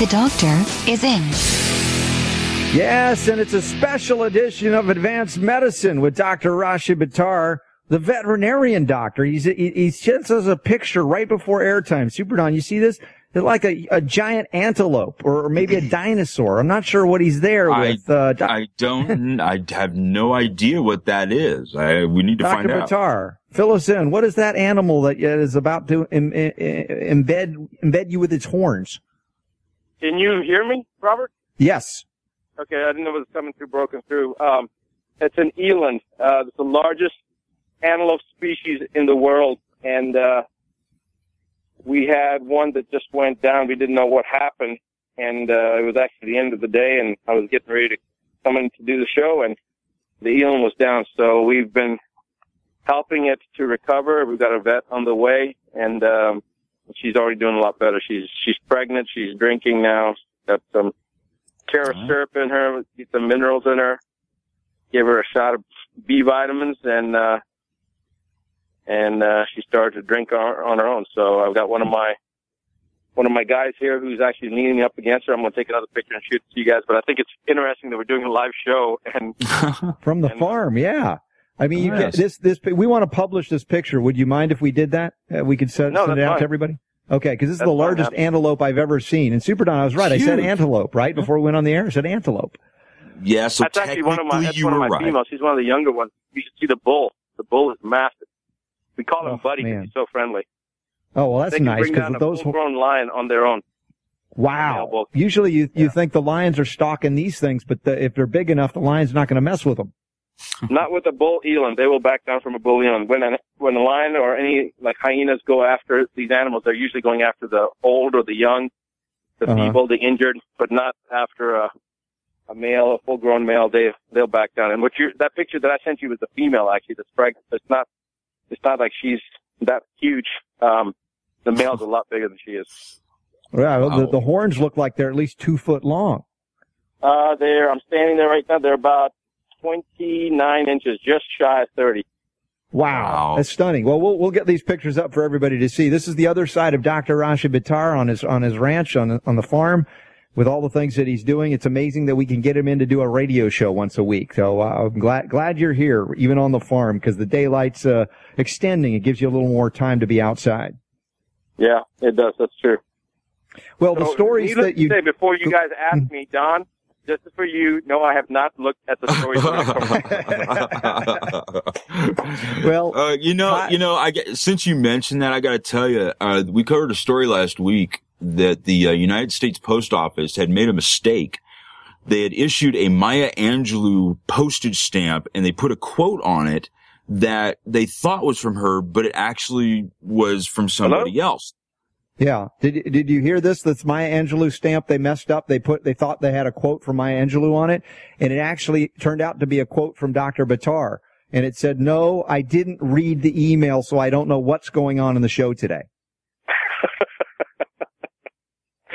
The doctor is in. Yes, and it's a special edition of Advanced Medicine with Dr. Rashid Buttar, the veterinarian doctor. He's, he, he sends us a picture right before airtime. Super Don, you see this? It's like a, a giant antelope or, or maybe a dinosaur. I'm not sure what he's there I, with. Uh, doc- I don't. I have no idea what that is. I, we need to Dr. find out. Buttar, fill us in. What is that animal that is about to Im- i- i- embed embed you with its horns? Can you hear me, Robert? Yes. Okay, I didn't know it was coming through, broken through. Um, it's an eland. Uh, it's the largest antelope species in the world, and uh, we had one that just went down. We didn't know what happened, and uh, it was actually the end of the day, and I was getting ready to come in to do the show, and the eland was down. So we've been helping it to recover. We've got a vet on the way, and um, she's already doing a lot better. She's she's pregnant. She's drinking now. She's got some carrot syrup in her. Get some minerals in her. Give her a shot of B vitamins, and uh, and uh, she started to drink on, on her own. So I've got one of my one of my guys here who's actually leaning up against her. I'm going to take another picture and shoot it to you guys. But I think it's interesting that we're doing a live show and From the farm, yeah. I mean, Oh, get yes. this, this, we want to publish this picture. Would you mind if we did that? Uh, we could send, No, send it out fine. to everybody? Okay, because this is the largest absolutely. antelope I've ever seen. And Super Don, I was right. I said antelope, right? Before we went on the air, I said antelope. Yeah, so that's actually one of my that's you one of were my right. females. She's one of the younger ones. You should see the bull. The bull is massive. We call him Oh, Buddy because man. he's so friendly. Oh, well, that's they can nice bring down because a those, full-grown lion on their own. wow. Usually you, you Yeah. think the lions are stalking these things, but the, if they're big enough, the lion's not going to mess with them. Not with a bull eland. They will back down from a bull eland. When a, when a lion or any like hyenas go after these animals, they're usually going after the old or the young, the Uh-huh. feeble, the injured, but not after a a male, a full grown male. They they'll back down. And what you that picture that I sent you was the female actually that's pregnant. It's not it's not like she's that huge. Um, the male's a lot bigger than she is. Yeah, the, the horns look like they're at least two foot long. Uh, they're I'm standing there right now. They're about 29 inches, just shy of 30. Wow. Wow. That's stunning. Well, we'll, we'll get these pictures up for everybody to see. This is the other side of Dr. Rashid Buttar on his, on his ranch, on, on the farm with all the things that he's doing. It's amazing that we can get him in to do a radio show once a week. So, uh, I'm glad, glad you're here, even on the farm, because the daylight's, uh, extending. It gives you a little more time to be outside. Yeah, it does. That's true. Well, the So, stories that you, say, before you guys ask me, Don, just for you, no, I have not looked at the stories. when I come- well, uh, you know, Hi- you know, I get, since you mentioned that, I got to tell you, uh, we covered a story last week that the uh, United States Post Office had made a mistake. They had issued a Maya Angelou postage stamp and they put a quote on it that they thought was from her, but it actually was from somebody else. Yeah. Did did you hear this? That's Maya Angelou stamp. They messed up. They put they thought they had a quote from Maya Angelou on it, and it actually turned out to be a quote from Dr. Buttar. And it said, "No, I didn't read the email, so I don't know what's going on in the show today."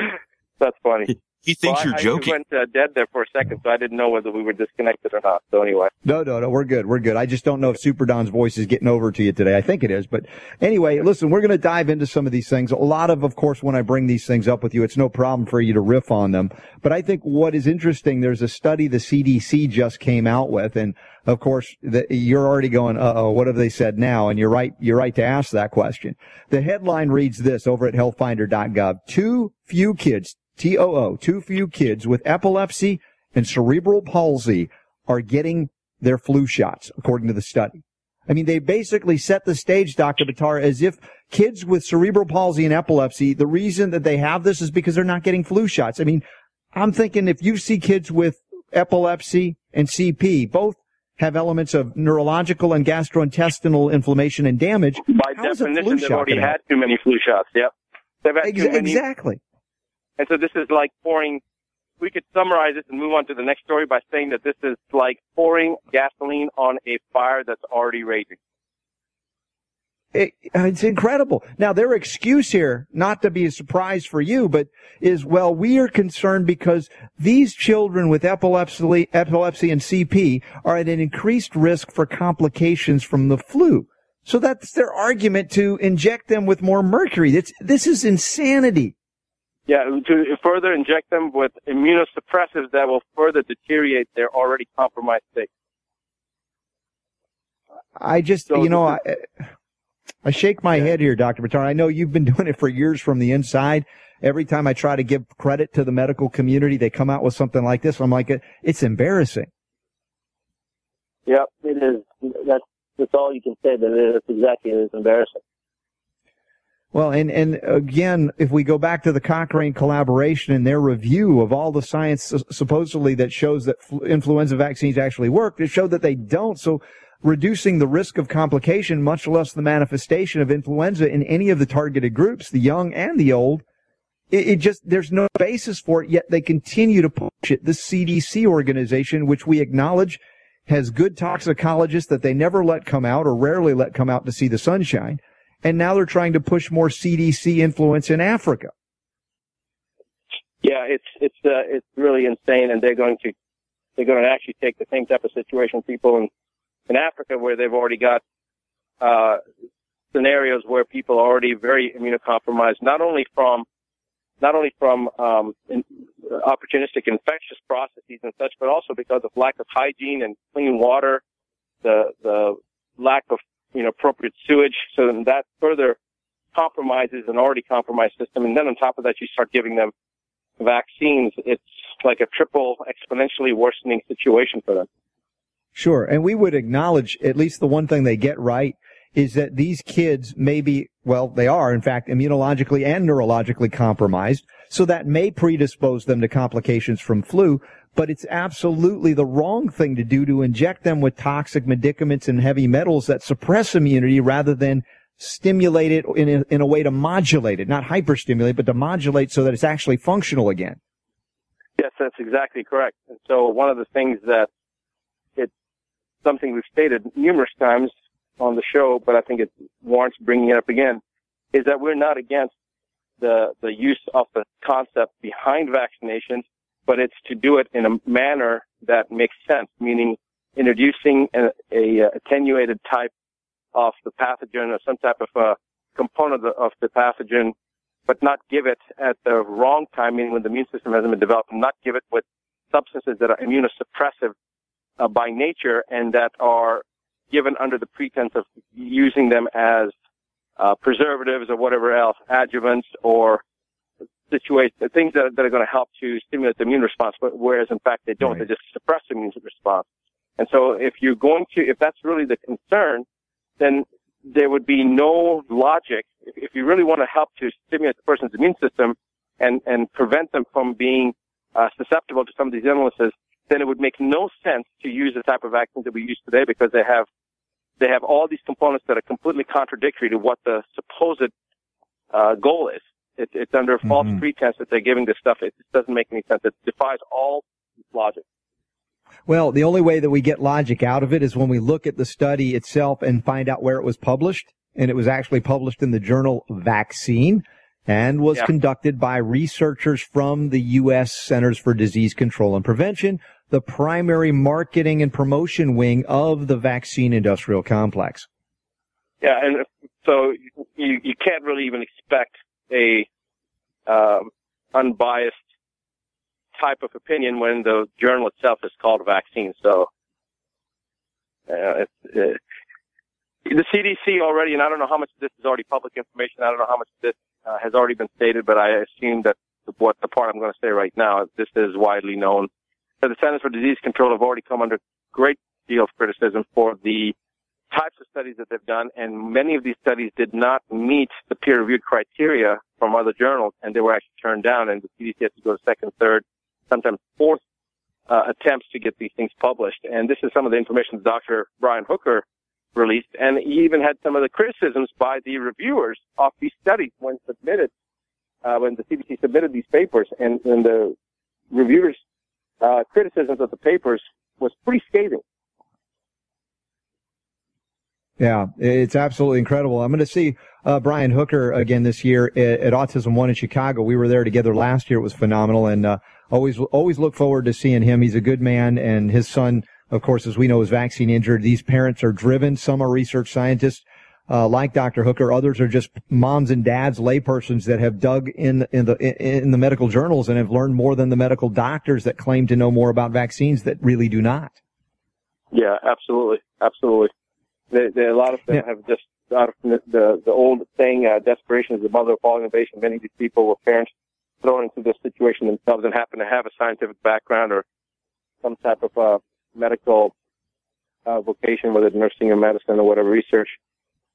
That's funny. He thinks Well, you're I, joking. I went uh, dead there for a second, so I didn't know whether we were disconnected or not. So anyway, No, no, no. We're good. We're good. I just don't know if Super Don's voice is getting over to you today. I think it is. But anyway, listen, we're going to dive into some of these things. A lot of, of course, when I bring these things up with you, it's no problem for you to riff on them. But I think what is interesting, there's a study the CDC just came out with. And of course, the, you're already going, uh oh, what have they said now? And you're right. You're right to ask that question. The headline reads this over at healthfinder.gov. Too few kids, T-O-O, too few kids with epilepsy and cerebral palsy are getting their flu shots, according to the study. I mean, they basically set the stage, Dr. Buttar, as if kids with cerebral palsy and epilepsy, the reason that they have this is because they're not getting flu shots. I mean, I'm thinking if you see kids with epilepsy and CP, both have elements of neurological and gastrointestinal inflammation and damage. by How is a flu definition, they've already had too many flu shots. Yep, they've had Ex- too many, exactly. And so this is like pouring we could summarize this and move on to the next story by saying that this is like pouring gasoline on a fire that's already raging. It, it's incredible. Now, their excuse here, not to be a surprise for you, but is, well, we are concerned because these children with epilepsy, epilepsy and CP are at an increased risk for complications from the flu. So that's their argument to inject them with more mercury. It's, this is insanity. Yeah, to further inject them with immunosuppressives that will further deteriorate their already compromised state. I just, So you know, I, I shake my head here, Dr. Buttar. I know you've been doing it for years from the inside. Every time I try to give credit to the medical community, they come out with something like this. I'm like, it's embarrassing. Yep, it is. That's that's all you can say. That it is exactly. It is embarrassing. Well, and, and again, if we go back to the Cochrane collaboration and their review of all the science supposedly that shows that influenza vaccines actually work, it showed that they don't. So reducing the risk of complication, much less the manifestation of influenza in any of the targeted groups, the young and the old, it, it just, there's no basis for it, yet they continue to push it. The CDC organization, which we acknowledge has good toxicologists that they never let come out or rarely let come out to see the sunshine and now they're trying to push more CDC influence in Africa. Yeah, it's it's uh, it's really insane, and they're going to they're going to actually take the same type of situation people in in Africa where they've already got uh, scenarios where people are already very immunocompromised, not only from not only from um, in, opportunistic infectious processes and such, but also because of lack of hygiene and clean water, the the lack of you know appropriate sewage. So then that further compromises an already compromised system, and then on top of that, you start giving them vaccines. It's like a triple exponentially worsening situation for them. Sure. And we would acknowledge at least the one thing they get right is that these kids may be, well, they are in fact immunologically and neurologically compromised. So that may predispose them to complications from flu, but it's absolutely the wrong thing to do to inject them with toxic medicaments and heavy metals that suppress immunity rather than stimulate it in a, in a way to modulate it, not hyperstimulate, but to modulate so that it's actually functional again. Yes, that's exactly correct. And so one of the things that it's something we've stated numerous times on the show, but I think it warrants bringing it up again, is that we're not against the, the use of the concept behind vaccinations, but it's to do it in a manner that makes sense, meaning introducing a, a attenuated type of the pathogen or some type of a component of the pathogen, but not give it at the wrong time, meaning when the immune system hasn't been developed, not give it with substances that are immunosuppressive uh, by nature and that are given under the pretense of using them as uh, preservatives or whatever else, adjuvants or situations, things that, that are going to help to stimulate the immune response, but whereas in fact they don't, right. they just suppress the immune response. And so if you're going to, if that's really the concern, then there would be no logic. If, if you really want to help to stimulate the person's immune system and, and prevent them from being uh, susceptible to some of these illnesses, then it would make no sense to use the type of vaccines that we use today because they have they have all these components that are completely contradictory to what the supposed uh, goal is. It, it's under mm-hmm. false pretense that they're giving this stuff. It just doesn't make any sense. It defies all logic. Well, the only way that we get logic out of it is when we look at the study itself and find out where it was published. And it was actually published in the journal Vaccine and was yeah. conducted by researchers from the U.S. Centers for Disease Control and Prevention, the primary marketing and promotion wing of the vaccine industrial complex. Yeah, and so you you can't really even expect a um, unbiased type of opinion when the journal itself is called a vaccine. So uh, uh, the CDC already, and I don't know how much of this is already public information. I don't know how much of this uh, has already been stated, but I assume that what the part I'm going to say right now, this is widely known That the Centers for Disease Control have already come under great deal of criticism for the types of studies that they've done, and many of these studies did not meet the peer-reviewed criteria from other journals, and they were actually turned down, and the CDC had to go to second, third, sometimes fourth uh, attempts to get these things published. And this is some of the information Dr. Brian Hooker released, and he even had some of the criticisms by the reviewers of these studies when submitted, uh, when the CDC submitted these papers, and, and the reviewers' uh, criticisms of the papers was pretty scathing. Yeah, it's absolutely incredible. I'm going to see uh, Brian Hooker again this year at, at, Autism One in Chicago. We were there together last year. It was phenomenal, and uh, always always look forward to seeing him. He's a good man, and his son, of course, as we know, is vaccine injured. These parents are driven. Some are research scientists. Uh, like Dr. Hooker, others are just moms and dads, laypersons that have dug in in the in the medical journals and have learned more than the medical doctors that claim to know more about vaccines that really do not. Yeah, absolutely, absolutely. There, there, a lot of them yeah. have just out of the, the, the old saying, uh, desperation is the mother of all innovation. Many of these people were parents thrown into this situation themselves and happen to have a scientific background or some type of uh, medical uh, vocation, whether it's nursing or medicine or whatever research,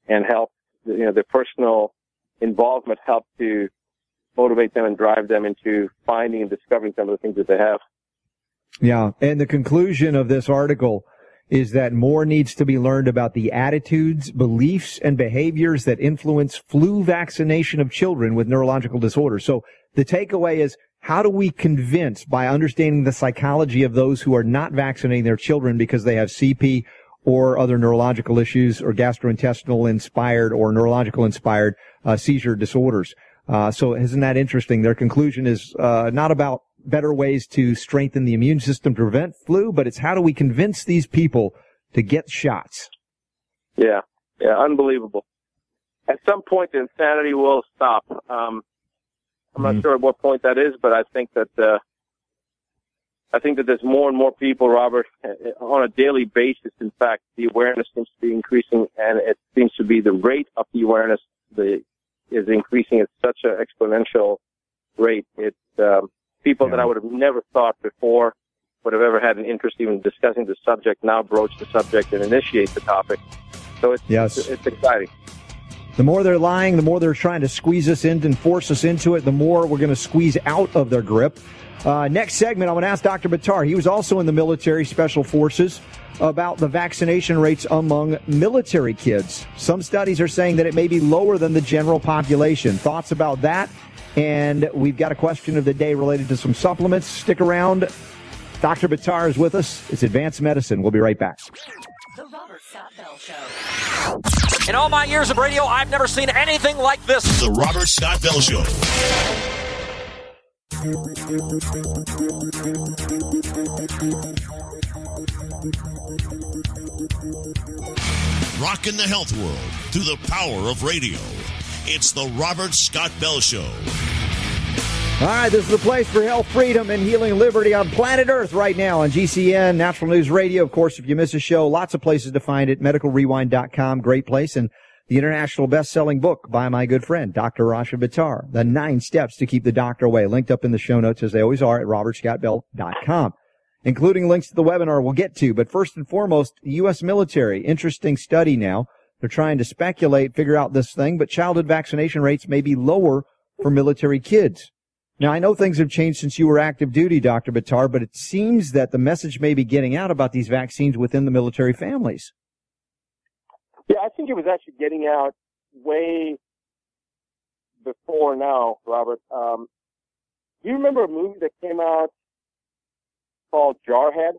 and help. You know, their personal involvement helped to motivate them and drive them into finding and discovering some of the things that they have. Yeah, and the conclusion of this article is that more needs to be learned about the attitudes, beliefs, and behaviors that influence flu vaccination of children with neurological disorders. So the takeaway is how do we convince by understanding the psychology of those who are not vaccinating their children because they have CP or other neurological issues or gastrointestinal inspired or neurological inspired uh, seizure disorders? Uh, so isn't that interesting? Their conclusion is uh, not about better ways to strengthen the immune system to prevent flu, but it's how do we convince these people to get shots? Yeah, yeah, unbelievable. At some point, the insanity will stop. Um, I'm not mm-hmm. sure at what point that is, but I think that uh, I think that there's more and more people, Robert, on a daily basis. In fact, the awareness seems to be increasing, and it seems to be the rate of the awareness the, is increasing at such an exponential rate. It's um, people yeah. that I would have never thought before would have ever had an interest even discussing the subject now broach the subject and initiate the topic. So it's, yes. it's, it's exciting. The more they're lying, the more they're trying to squeeze us in and force us into it, the more we're going to squeeze out of their grip. Uh, next segment, I'm going to ask Dr. Buttar. He was also in the military special forces about the vaccination rates among military kids. Some studies are saying that it may be lower than the general population. Thoughts about that and we've got a question of the day related to some supplements. Stick around. Dr. Buttar is with us. It's Advanced Medicine. We'll be right back. The Robert Scott Bell Show. In all my years of radio, I've never seen anything like this. The Robert Scott Bell Show. Rocking the health world through the power of radio. It's the Robert Scott Bell Show. All right, this is the place for health, freedom, and healing liberty on planet Earth right now on GCN, Natural News Radio. Of course, if you miss a show, lots of places to find it. MedicalRewind.com, great place. And the international best-selling book by my good friend, Dr. Rashid Buttar, The Nine Steps to Keep the Doctor Away, linked up in the show notes as they always are at robertscottbell.com, including links to the webinar we'll get to. But first and foremost, the U.S. military, interesting study now they're trying to speculate, figure out this thing, but childhood vaccination rates may be lower for military kids. Now, I know things have changed since you were active duty, Dr. Buttar, but it seems that the message may be getting out about these vaccines within the military families. Yeah, I think it was actually getting out way before now, Robert. Um, do you remember a movie that came out called Jarhead?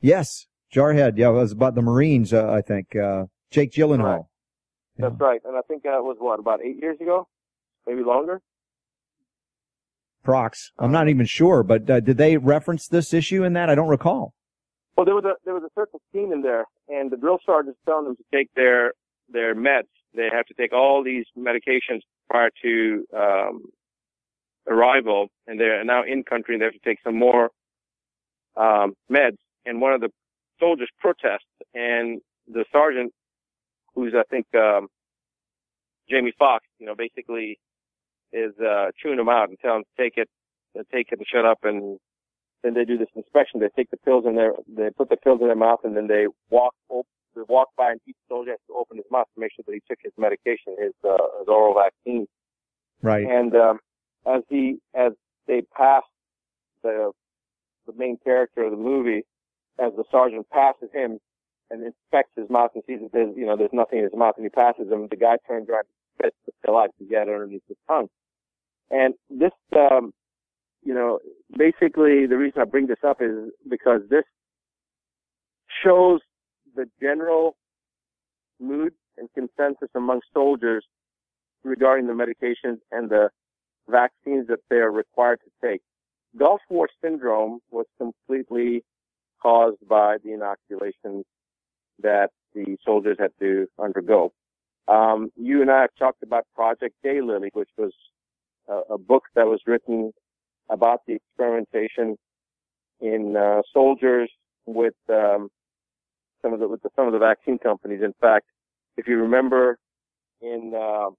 Yes, Jarhead. Yeah, it was about the Marines, uh, I think. Uh, Jake Gyllenhaal. Right. Yeah. That's right. And I think that was what, about eight years ago? Maybe longer? Prox. I'm not even sure, but uh, did they reference this issue in that? I don't recall. Well, there was a there was a certain scene in there, and the drill sergeant's telling them to take their their meds. They have to take all these medications prior to um, arrival, and they're now in country, and they have to take some more um, meds. And one of the soldiers protests, and the sergeant who's I think um, Jamie Foxx, you know, basically is uh, chewing them out and telling them to take it, to take it and shut up. And then they do this inspection. They take the pills in their, they put the pills in their mouth, and then they walk op- they walk by and each soldier has to open his mouth to make sure that he took his medication, his, uh, his oral vaccine. Right. And um, as he as they pass the the main character of the movie, as the sergeant passes him, and inspects his mouth and sees that there's, you know, there's nothing in his mouth and he passes him. The guy turns around and spits the pill out to get underneath his tongue. And this, um, you know, basically the reason I bring this up is because this shows the general mood and consensus among soldiers regarding the medications and the vaccines that they are required to take. Gulf War syndrome was completely caused by the inoculations that the soldiers had to undergo. Um, you and I have talked about Project Daylily, which was a, book that was written about the experimentation in uh, soldiers with um, some of the with the, some of the vaccine companies. In fact, if you remember, in uh,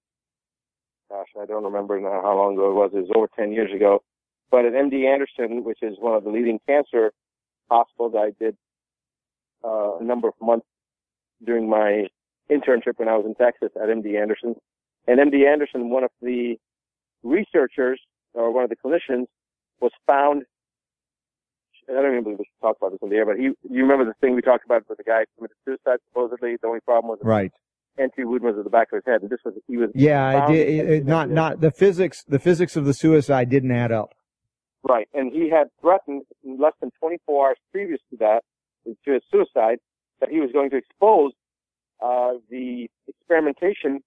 gosh, I don't remember now how long ago it was. It was over 10 years ago. But at MD Anderson, which is one of the leading cancer hospitals, I did uh, a number of months during my internship when I was in Texas at MD Anderson. And MD Anderson, one of the researchers or one of the clinicians was found. I don't even believe we should talk about this in the air, but he, you remember the thing we talked about with the guy who committed suicide supposedly? The only problem was right. Entry wound was at the back of his head, and this was he was. Yeah, I did. It, it, not not the physics. The physics of the suicide didn't add up. Right, and he had threatened less than 24 hours previous to that, to his suicide, that he was going to expose uh, the experimentation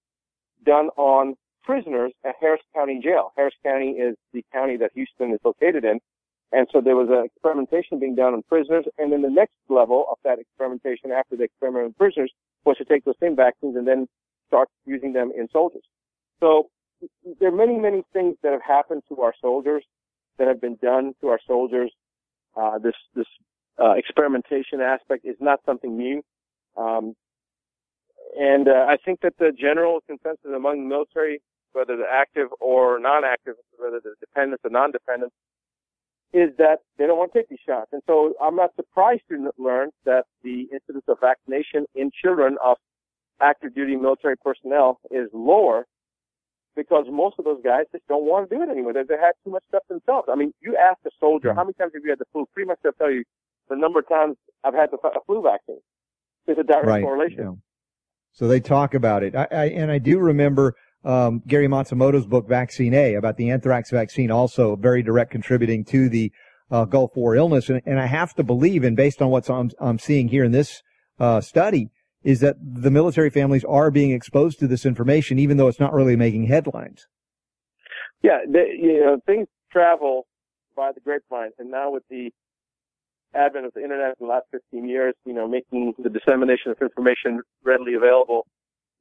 done on prisoners at Harris County Jail. Harris County is the county that Houston is located in. And so there was an experimentation being done on prisoners. And then the next level of that experimentation after the experiment on prisoners was to take those same vaccines and then start using them in soldiers. So there are many, many things that have happened to our soldiers that have been done to our soldiers. Uh, this, this, uh, experimentation aspect is not something new. Um, and uh, I think that the general consensus among military, whether they're active or non-active, whether they're dependent or non-dependent, is that they don't want to take these shots. And so I'm not surprised to learn that the incidence of vaccination in children of active duty military personnel is lower because most of those guys just don't want to do it anymore. They, they had too much stuff themselves. I mean, you ask a soldier, mm-hmm. how many times have you had the flu? Pretty much they'll tell you the number of times I've had the a flu vaccine. There's a direct right. correlation. Yeah. So they talk about it. I, I, and I do remember um, Gary Matsumoto's book, Vaccine A, about the anthrax vaccine, also very direct contributing to the uh, Gulf War illness. And, and, I have to believe, and based on what I'm, I'm seeing here in this uh, study, is that the military families are being exposed to this information, even though it's not really making headlines. Yeah, they, you know, things travel by the grapevine, and now with the advent of the internet in the last 15 years, you know, making the dissemination of information readily available,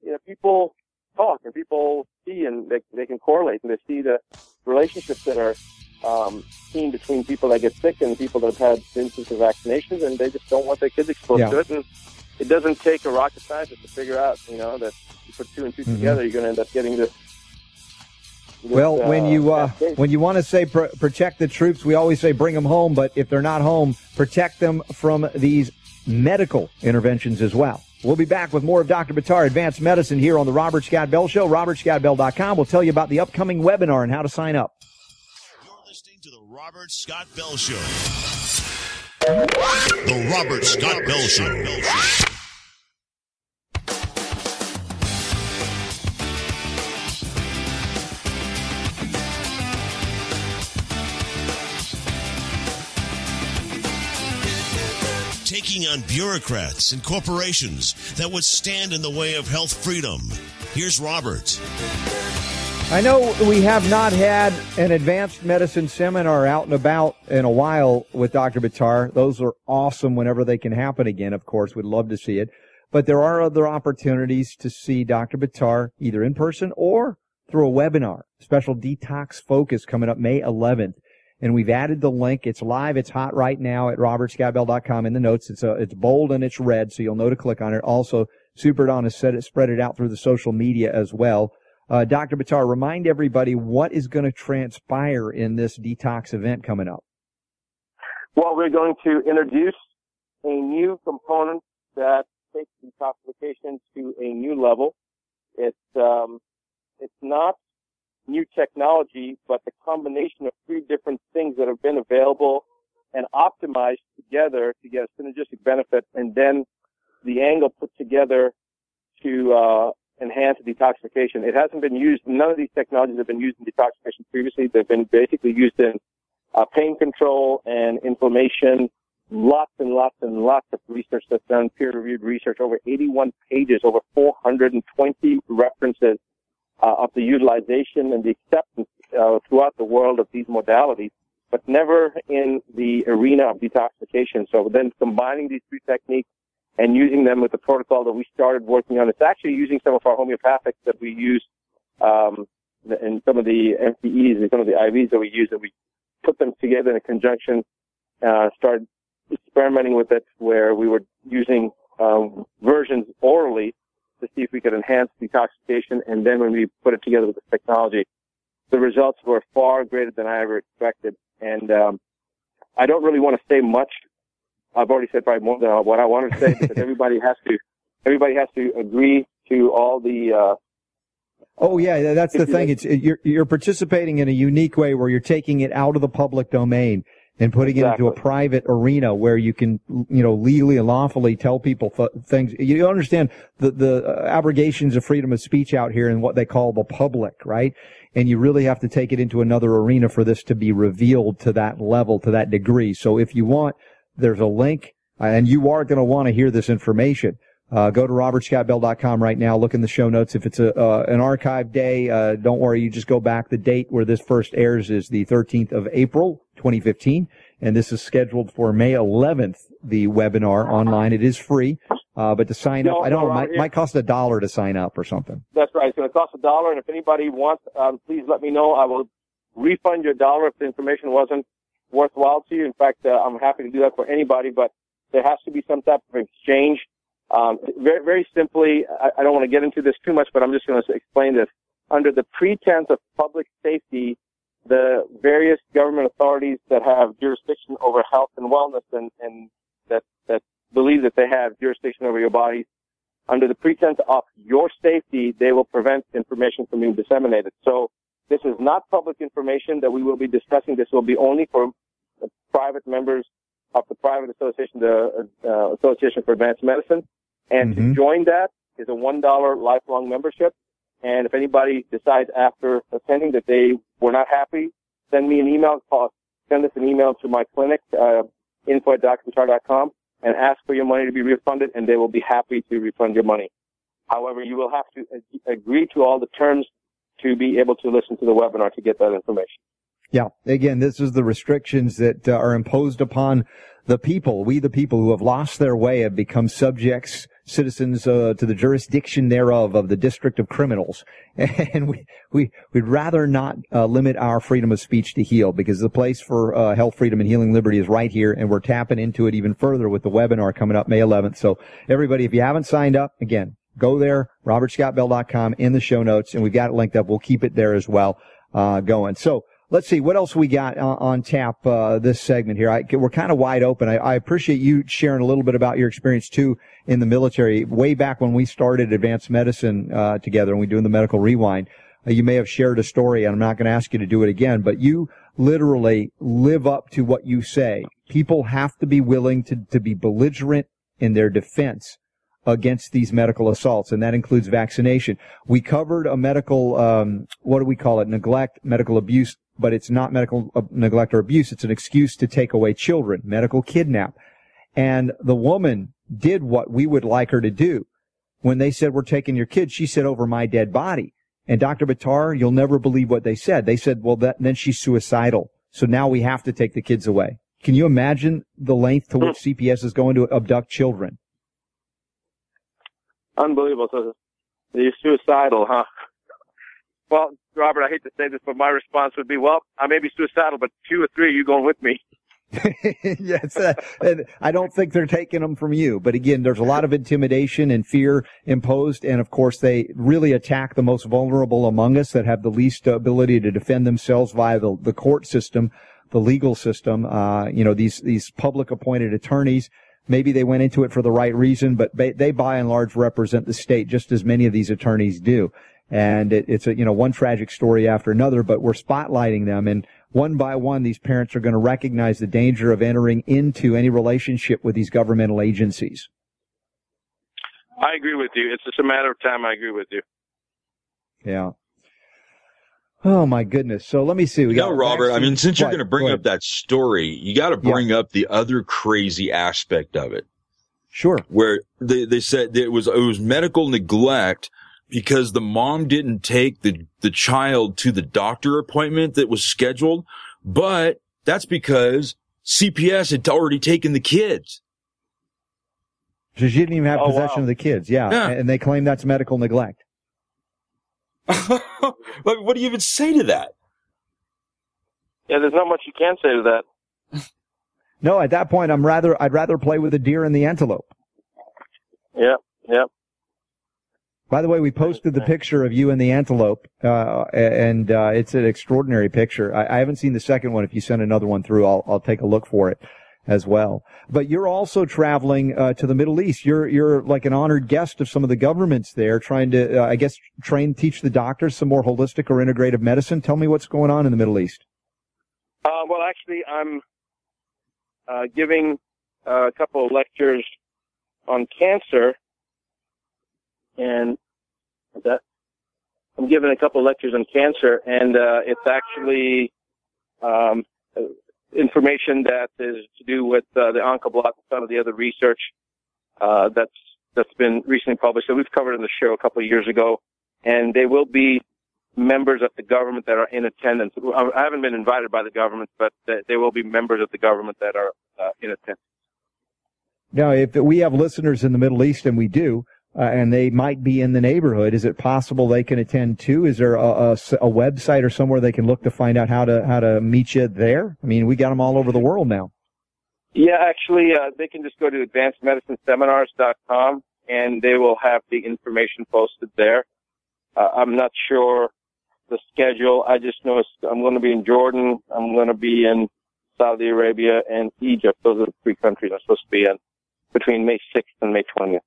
you know, people talk and people see and they, they can correlate and they see the relationships that are um, seen between people that get sick and people that have had instances of vaccinations and they just don't want their kids exposed yeah. to it. And it doesn't take a rocket scientist to figure out, you know, that you put two and 2 mm-hmm. together, you're going to end up getting this well, when you uh, when you want to say pr- protect the troops, we always say bring them home. But if they're not home, protect them from these medical interventions as well. We'll be back with more of Dr. Buttar Advanced Medicine here on the Robert Scott Bell Show. RobertScottBell.com. We'll tell you about the upcoming webinar and how to sign up. You're listening to the Robert Scott Bell Show. The Robert Scott Bell Show. Bureaucrats and corporations that would stand in the way of health freedom. Here's Robert. I know we have not had an advanced medicine seminar out and about in a while with Dr. Buttar. Those are awesome whenever they can happen again, of course. We'd love to see it. But there are other opportunities to see Dr. Buttar either in person or through a webinar. Special detox focus coming up May 11th and we've added the link. It's live. It's hot right now at robertscottbell.com in the notes. It's a, it's bold and it's red, so you'll know to click on it. Also, Super Don has said it, spread it out through the social media as well. Uh, Dr. Buttar, remind everybody what is going to transpire in this detox event coming up. Well, we're going to introduce a new component that takes detoxification to a new level. It's um, it's not new technology, but the combination of three different things that have been available and optimized together to get a synergistic benefit, and then the angle put together to uh, enhance detoxification. It hasn't been used. None of these technologies have been used in detoxification previously. They've been basically used in uh, pain control and inflammation. Lots and lots and lots of research that's done, peer-reviewed research, over 81 pages, over 420 references uh, of the utilization and the acceptance uh, throughout the world of these modalities, but never in the arena of detoxification. So then combining these three techniques and using them with the protocol that we started working on, it's actually using some of our homeopathics that we use um, and some of the MCEs and some of the IVs that we use that we put them together in a conjunction, uh, started experimenting with it where we were using um, versions orally to see if we could enhance detoxification. And then when we put it together with the technology, the results were far greater than I ever expected. And um, I don't really want to say much. I've already said probably more than what I wanted to say because everybody has to everybody has to agree to all the uh, Oh yeah, that's the thing. It's you're you're participating in a unique way where you're taking it out of the public domain and putting exactly. it into a private arena where you can, you know, legally and lawfully tell people th- things. You understand the the uh, abrogations of freedom of speech out here and what they call the public, right? And you really have to take it into another arena for this to be revealed to that level, to that degree. So if you want, there's a link, and you are going to want to hear this information. Uh, go to robertscottbell.com right now. Look in the show notes. If it's a uh, an archive day, uh, don't worry. You just go back. The date where this first airs is the 13th of April, 2015, and this is scheduled for May 11th. The webinar online. It is free, uh, but to sign no, up, I don't no, know. Might, might cost a dollar to sign up or something. That's right. It's going to cost a dollar, and if anybody wants, um, please let me know. I will refund your dollar if the information wasn't worthwhile to you. In fact, uh, I'm happy to do that for anybody, but there has to be some type of exchange um, very, very simply, I, I don't want to get into this too much, but I'm just going to explain this. Under the pretense of public safety, the various government authorities that have jurisdiction over health and wellness and, and that, that believe that they have jurisdiction over your body, under the pretense of your safety, they will prevent information from being disseminated. So this is not public information that we will be discussing. This will be only for private members of the private association, the uh, Association for Advanced Medicine. And mm-hmm. to join that is a $1 lifelong membership. And if anybody decides after attending that they were not happy, send me an email, call, send us an email to my clinic, uh, info at drbuttar.com and ask for your money to be refunded and they will be happy to refund your money. However, you will have to agree to all the terms to be able to listen to the webinar to get that information. Yeah. Again, this is the restrictions that uh, are imposed upon the people. We, the people who have lost their way, have become subjects, citizens uh, to the jurisdiction thereof of the district of criminals. And we, we, we'd rather not uh, limit our freedom of speech to heal because the place for uh, health, freedom, and healing liberty is right here. And we're tapping into it even further with the webinar coming up May 11th. So everybody, if you haven't signed up, again, go there, robertscottbell.com in the show notes. And we've got it linked up. We'll keep it there as well, uh, going. So, Let's see what else we got on, on tap uh, this segment here. I, we're kind of wide open. I, I, appreciate you sharing a little bit about your experience too in the military. Way back when we started advanced medicine uh, together and we doing the medical rewind, uh, you may have shared a story, and I'm not going to ask you to do it again. But you literally live up to what you say. People have to be willing to to be belligerent in their defense against these medical assaults, and that includes vaccination. We covered a medical, um, what do we call it? Neglect, medical abuse but it's not medical uh, neglect or abuse. It's an excuse to take away children, medical kidnap. And the woman did what we would like her to do. When they said, we're taking your kids, she said, over my dead body. And Dr. Buttar, you'll never believe what they said. They said, well, that, then she's suicidal. So now we have to take the kids away. Can you imagine the length to which CPS is going to abduct children? Unbelievable. So you're suicidal, huh? Well, Robert, I hate to say this, but my response would be, well, I may be suicidal, but two or three of you going with me. yes, uh, I don't think they're taking them from you. But again, there's a lot of intimidation and fear imposed, and of course, they really attack the most vulnerable among us that have the least ability to defend themselves via the, the court system, the legal system. Uh, you know, these these public appointed attorneys. Maybe they went into it for the right reason, but they by and large represent the state just as many of these attorneys do and it, it's a you know one tragic story after another but we're spotlighting them and one by one these parents are going to recognize the danger of entering into any relationship with these governmental agencies i agree with you it's just a matter of time i agree with you yeah Oh my goodness! So let me see. We You know, got Robert, I mean, since you're going to bring Go up that story, you got to Yeah. bring up the other crazy aspect of it. Sure. Where they, they said it was, it was medical neglect because the mom didn't take the, the child to the doctor appointment that was scheduled, but that's because CPS had already taken the kids. So she didn't even have Oh, possession wow. of the kids. Yeah. Yeah. and they claim that's medical neglect. Like, what do you even say to that? Yeah, there's not much you can say to that. No, at that point, I'm rather I'd rather play with the deer and the antelope. Yeah, yeah. By the way, we posted the picture of you and the antelope, uh, and uh, it's an extraordinary picture. I, I haven't seen the second one. If you send another one through, I'll I'll take a look for it as well. But you're also traveling uh, to the Middle East. You're you're like an honored guest of some of the governments there, trying to uh, I guess train teach the doctors some more holistic or integrative medicine. Tell me what's going on in the Middle East. Uh, well, actually, I'm uh, giving a couple of lectures on cancer, and that I'm giving a couple lectures on cancer, and uh, it's actually um, information that is to do with uh, the Oncoblock and some of the other research uh, that's that's been recently published. that we've covered in the show a couple of years ago, and they will be members of the government that are in attendance. I haven't been invited by the government, but th- there will be members of the government that are uh, in attendance. Now, if we have listeners in the Middle East, and we do, uh, and they might be in the neighborhood, is it possible they can attend too? Is there a website or somewhere they can look to find out how to how to meet you there? I mean, we got them all over the world now. Yeah, actually, uh, they can just go to advancedmedicineseminars.com and they will have the information posted there. Uh, I'm not sure the schedule. I just know I'm going to be in Jordan. I'm going to be in Saudi Arabia and Egypt. Those are the three countries I'm supposed to be in between May 6th and May 20th.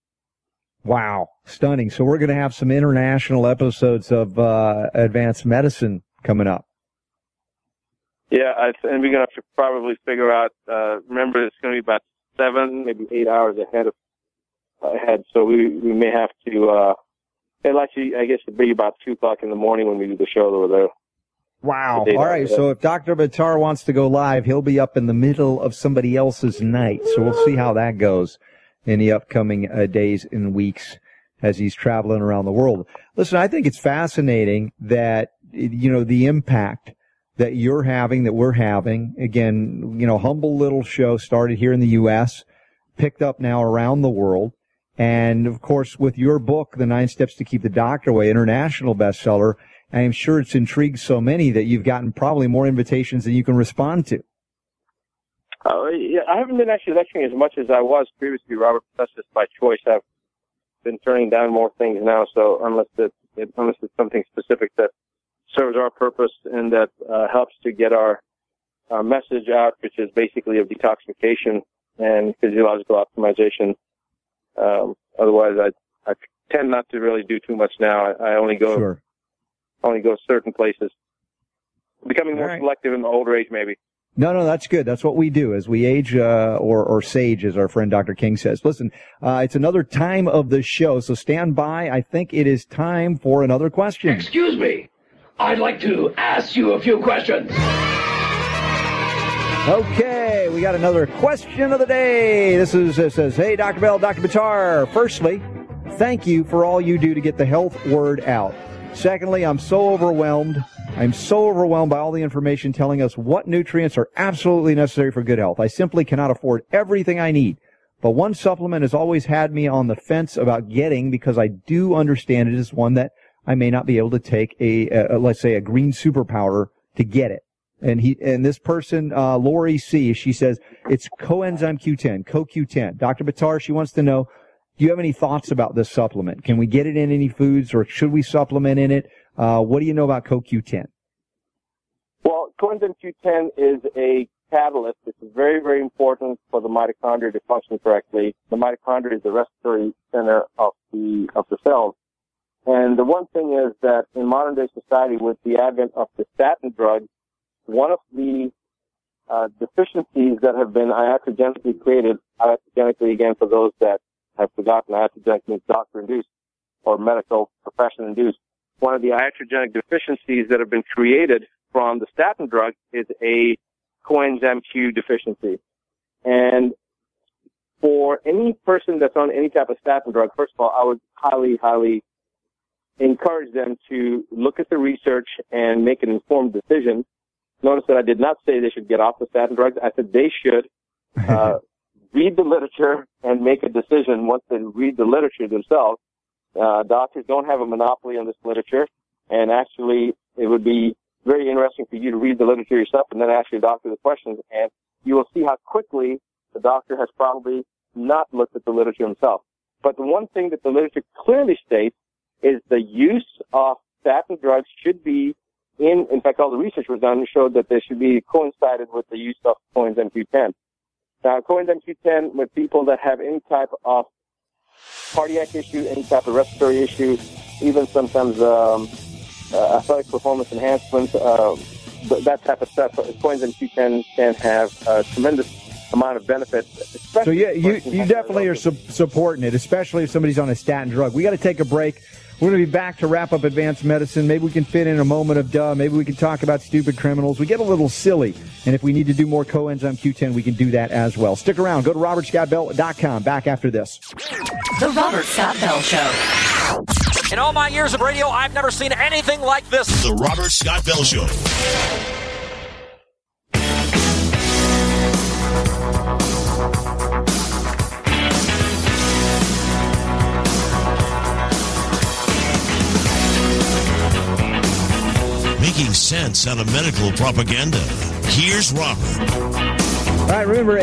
Wow, stunning! So we're going to have some international episodes of uh, advanced medicine coming up. Yeah, I, and we're gonna have to probably figure out. Uh, remember, it's gonna be about seven, maybe eight hours ahead of ahead. So we we may have to. Uh, it'll actually, I guess, it'll be about two o'clock in the morning when we do the show over there. Wow! All right. date All after right, that. so if Dr. Buttar wants to go live, he'll be up in the middle of somebody else's night. So we'll see how that goes in the upcoming uh, days and weeks as he's traveling around the world. Listen, I think it's fascinating that you know the impact that you're having, that we're having. Again, you know, humble little show started here in the U.S., picked up now around the world. And of course, with your book, The Nine Steps to Keep the Doctor Away, international bestseller, I'm sure it's intrigued so many that you've gotten probably more invitations than you can respond to. Uh, yeah, I haven't been actually lecturing as much as I was previously, Robert. That's just by choice. I've been turning down more things now. So unless it, it unless it's something specific that serves our purpose and that uh, helps to get our uh, message out, which is basically of detoxification and physiological optimization. Um, otherwise, I I tend not to really do too much now. I, I only go Sure. only go certain places. Becoming more right. selective in the older age, maybe. No, no, that's good. That's what we do as we age, uh, or, or sage, as our friend Dr. King says. Listen, uh, it's another time of the show, so stand by. I think it is time for another question. Excuse me. I'd like to ask you a few questions. Okay, we got another question of the day. This is it says, "Hey, Dr. Bell, Dr. Buttar. Firstly, thank you for all you do to get the health word out. Secondly, I'm so overwhelmed. I'm so overwhelmed by all the information telling us what nutrients are absolutely necessary for good health. I simply cannot afford everything I need. But one supplement has always had me on the fence about getting because I do understand it is one that I may not be able to take a, a let's say a green superpower to get it. And he and this person, uh, Lori C, she says it's coenzyme Q10, CoQ10. Dr. Buttar, she wants to know, do you have any thoughts about this supplement? Can we get it in any foods, or should we supplement in it? Uh, what do you know about CoQ10? Well, coenzyme Q10 is a catalyst. It's very, very important for the mitochondria to function correctly. The mitochondria is the respiratory center of the of the cells. And the one thing is that in modern day society, with the advent of the statin drug, one of the uh, deficiencies that have been iatrogenically created, iatrogenically again for those that have forgotten, iatrogenically means doctor induced or medical profession induced, one of the iatrogenic deficiencies that have been created from the statin drug is a coenzyme Q deficiency. And for any person that's on any type of statin drug, first of all, I would highly, highly encourage them to look at the research and make an informed decision. Notice that I did not say they should get off the statin drugs. I said they should uh, read the literature and make a decision once they read the literature themselves. Uh, doctors don't have a monopoly on this literature, and actually, it would be very interesting for you to read the literature yourself and then ask your doctor the questions, and you will see how quickly the doctor has probably not looked at the literature himself. But the one thing that the literature clearly states is the use of statin drugs should be in, in fact, all the research was done showed that they should be coincided with the use of coenzyme Q10. Now, coenzyme Q10 with people that have any type of cardiac issue, any type of respiratory issue, even sometimes um, uh, athletic performance enhancement, uh, that type of stuff. Coenzyme Q10 can have a tremendous amount of benefit. So yeah, you you definitely are su- supporting it, especially if somebody's on a statin drug. We got to take a break. We're going to be back to wrap up advanced medicine. Maybe we can fit in a moment of duh. Maybe we can talk about stupid criminals. We get a little silly. And if we need to do more coenzyme Q10, we can do that as well. Stick around. Go to robertscottbell.com. Back after this. The Robert Scott Bell Show. In all my years of radio, I've never seen anything like this. The Robert Scott Bell Show. Making sense out of medical propaganda. Here's Robert. All right, remember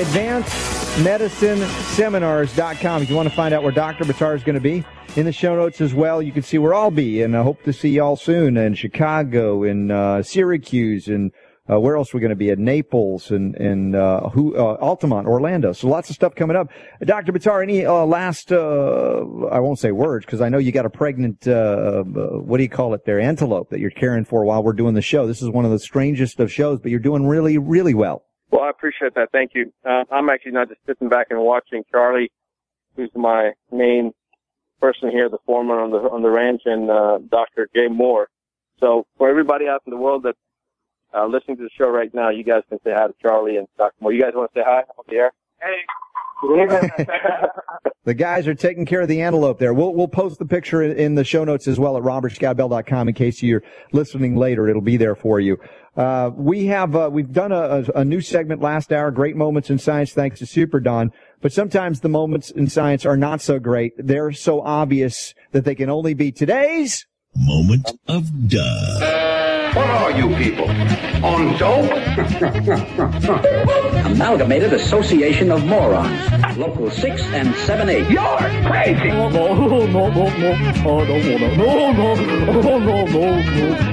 advancedmedicineseminars.com if you want to find out where Dr. Buttar is going to be. In the show notes as well, you can see where I'll be, and I hope to see y'all soon in Chicago, in uh, Syracuse, and uh, where else we're we going to be? At Naples and and uh, who uh, Altamont, Orlando. So lots of stuff coming up. Dr. Buttar, any uh, last? Uh, I won't say words because I know you got a pregnant. Uh, what do you call it? There, antelope that you're caring for while we're doing the show. This is one of the strangest of shows, but you're doing really, really well. Well, I appreciate that. Thank you. Uh, I'm actually not just sitting back and watching Charlie, who's my main person here, the foreman on the on the ranch, and uh, Dr. Jay Moore. So for everybody out in the world that's uh, listening to the show right now, you guys can say hi to Charlie and Dr. Moore. You guys want to say hi on the air? Hey. The guys are taking care of the antelope there. We'll we'll post the picture in, in the show notes as well at robertscottbell.com in case you're listening later. It'll be there for you. Uh, we have uh, we've done a, a, a new segment last hour, great moments in science, thanks to Super Don. But sometimes the moments in science are not so great. They're so obvious that they can only be today's moment of duh. What are you people? On dope? Amalgamated Association of Morons. Local 6 and 7 8. You're crazy! Oh, no, no, no, no, no. I don't wanna. No, no, no, no, no, no.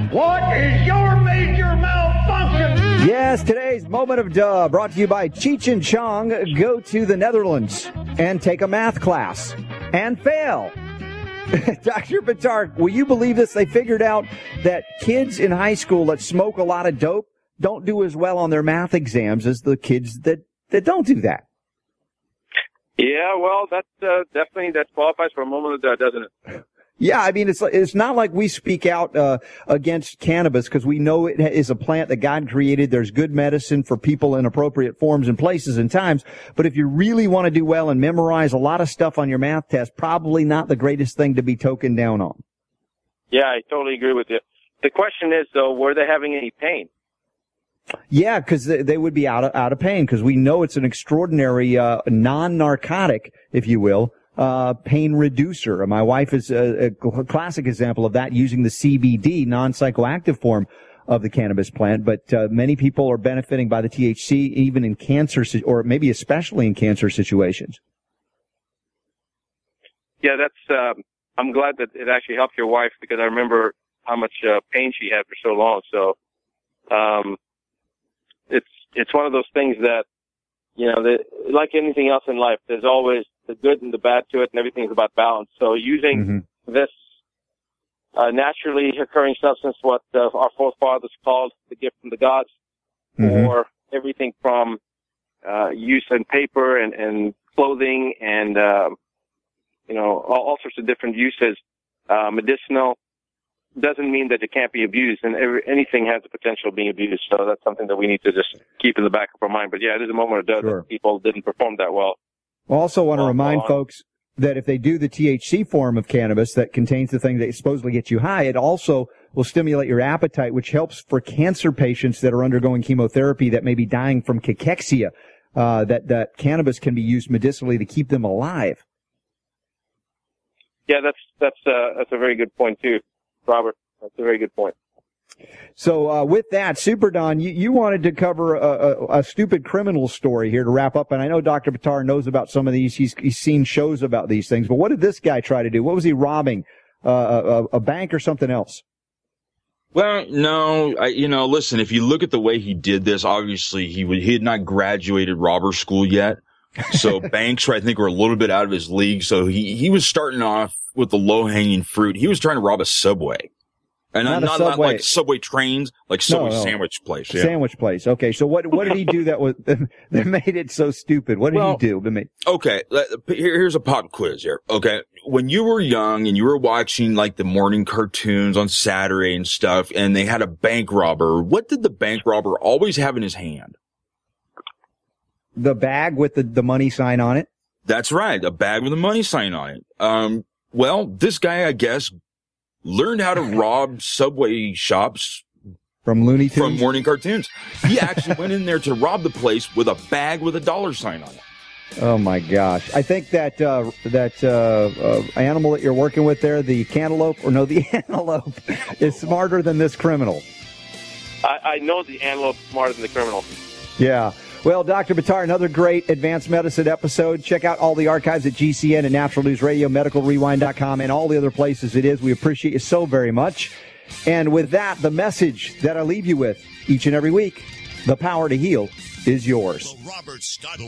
What is your major malfunction? Yes, today's moment of duh brought to you by Cheech and Chong. Go to the Netherlands and take a math class and fail. Dr. Buttar, will you believe this? They figured out that kids in high school that smoke a lot of dope don't do as well on their math exams as the kids that, that don't do that. Yeah, well, that's uh, definitely that qualifies for a moment of that, doesn't it? Yeah, I mean, it's it's not like we speak out uh, against cannabis because we know it is a plant that God created. There's good medicine for people in appropriate forms and places and times. But if you really want to do well and memorize a lot of stuff on your math test, probably not the greatest thing to be token down on. Yeah, I totally agree with you. The question is, though, were they having any pain? Yeah, because they, they would be out of out of pain because we know it's an extraordinary uh, non-narcotic, if you will, uh, pain reducer. My wife is a, a classic example of that using the CBD non-psychoactive form of the cannabis plant. But uh, many people are benefiting by the THC even in cancer, or maybe especially in cancer situations. Yeah, that's. Um, I'm glad that it actually helped your wife because I remember how much uh, pain she had for so long. So, um, it's it's one of those things that you know, that, like anything else in life, there's always the good and the bad to it, and everything's about balance. So, using this uh, naturally occurring substance, what uh, our forefathers called the gift from the gods, Mm-hmm. or everything from uh, use in paper and, and clothing and um, you know all, all sorts of different uses, uh, medicinal. doesn't mean that it can't be abused, and every, anything has the potential of being abused. So that's something that we need to just keep in the back of our mind. But yeah, it is a moment of doubt Sure. that people didn't perform that well. Also want to remind well, folks that if they do the THC form of cannabis that contains the thing that supposedly gets you high, it also will stimulate your appetite, which helps for cancer patients that are undergoing chemotherapy that may be dying from cachexia. Uh, that that cannabis can be used medicinally to keep them alive. Yeah, that's that's uh, that's a very good point too, Robert. That's a very good point. So uh, with that, Super Don, you, you wanted to cover a, a, a stupid criminal story here to wrap up, and I know Dr. Buttar knows about some of these. He's, he's seen shows about these things, but what did this guy try to do? What was he robbing? Uh, a, a bank or something else? Well, no, I, you know, listen, if you look at the way he did this, obviously he would, he had not graduated robber school yet. So banks, I think, were a little bit out of his league. So he, he was starting off with the low hanging fruit. He was trying to rob a subway. And Not not, not, like subway trains, like subway no. sandwich place. Yeah. Sandwich place. Okay, so what what did he do that was that made it so stupid? What did Well, he do? to made- Okay, here, here's a pop quiz here. Okay, when you were young and you were watching like the morning cartoons on Saturday and stuff, and they had a bank robber, what did the bank robber always have in his hand? The bag with the, the money sign on it. That's right, a bag with a money sign on it. Um, well, this guy, I guess, learned how to rob subway shops from Looney Tunes. from morning cartoons. He actually went in there to rob the place with a bag with a dollar sign on it. Oh my gosh! I think that uh, that uh, uh, animal that you're working with there, the cantaloupe, or no, the antelope, is smarter than this criminal. I, I know the antelope is smarter than the criminal. Yeah. Well, Dr. Buttar, another great advanced medicine episode. Check out all the archives at GCN and Natural News Radio, medicalrewind.com, and all the other places it is. We appreciate you so very much. And with that, the message that I leave you with each and every week the power to heal is yours. The Robert Scott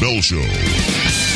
Bell Show.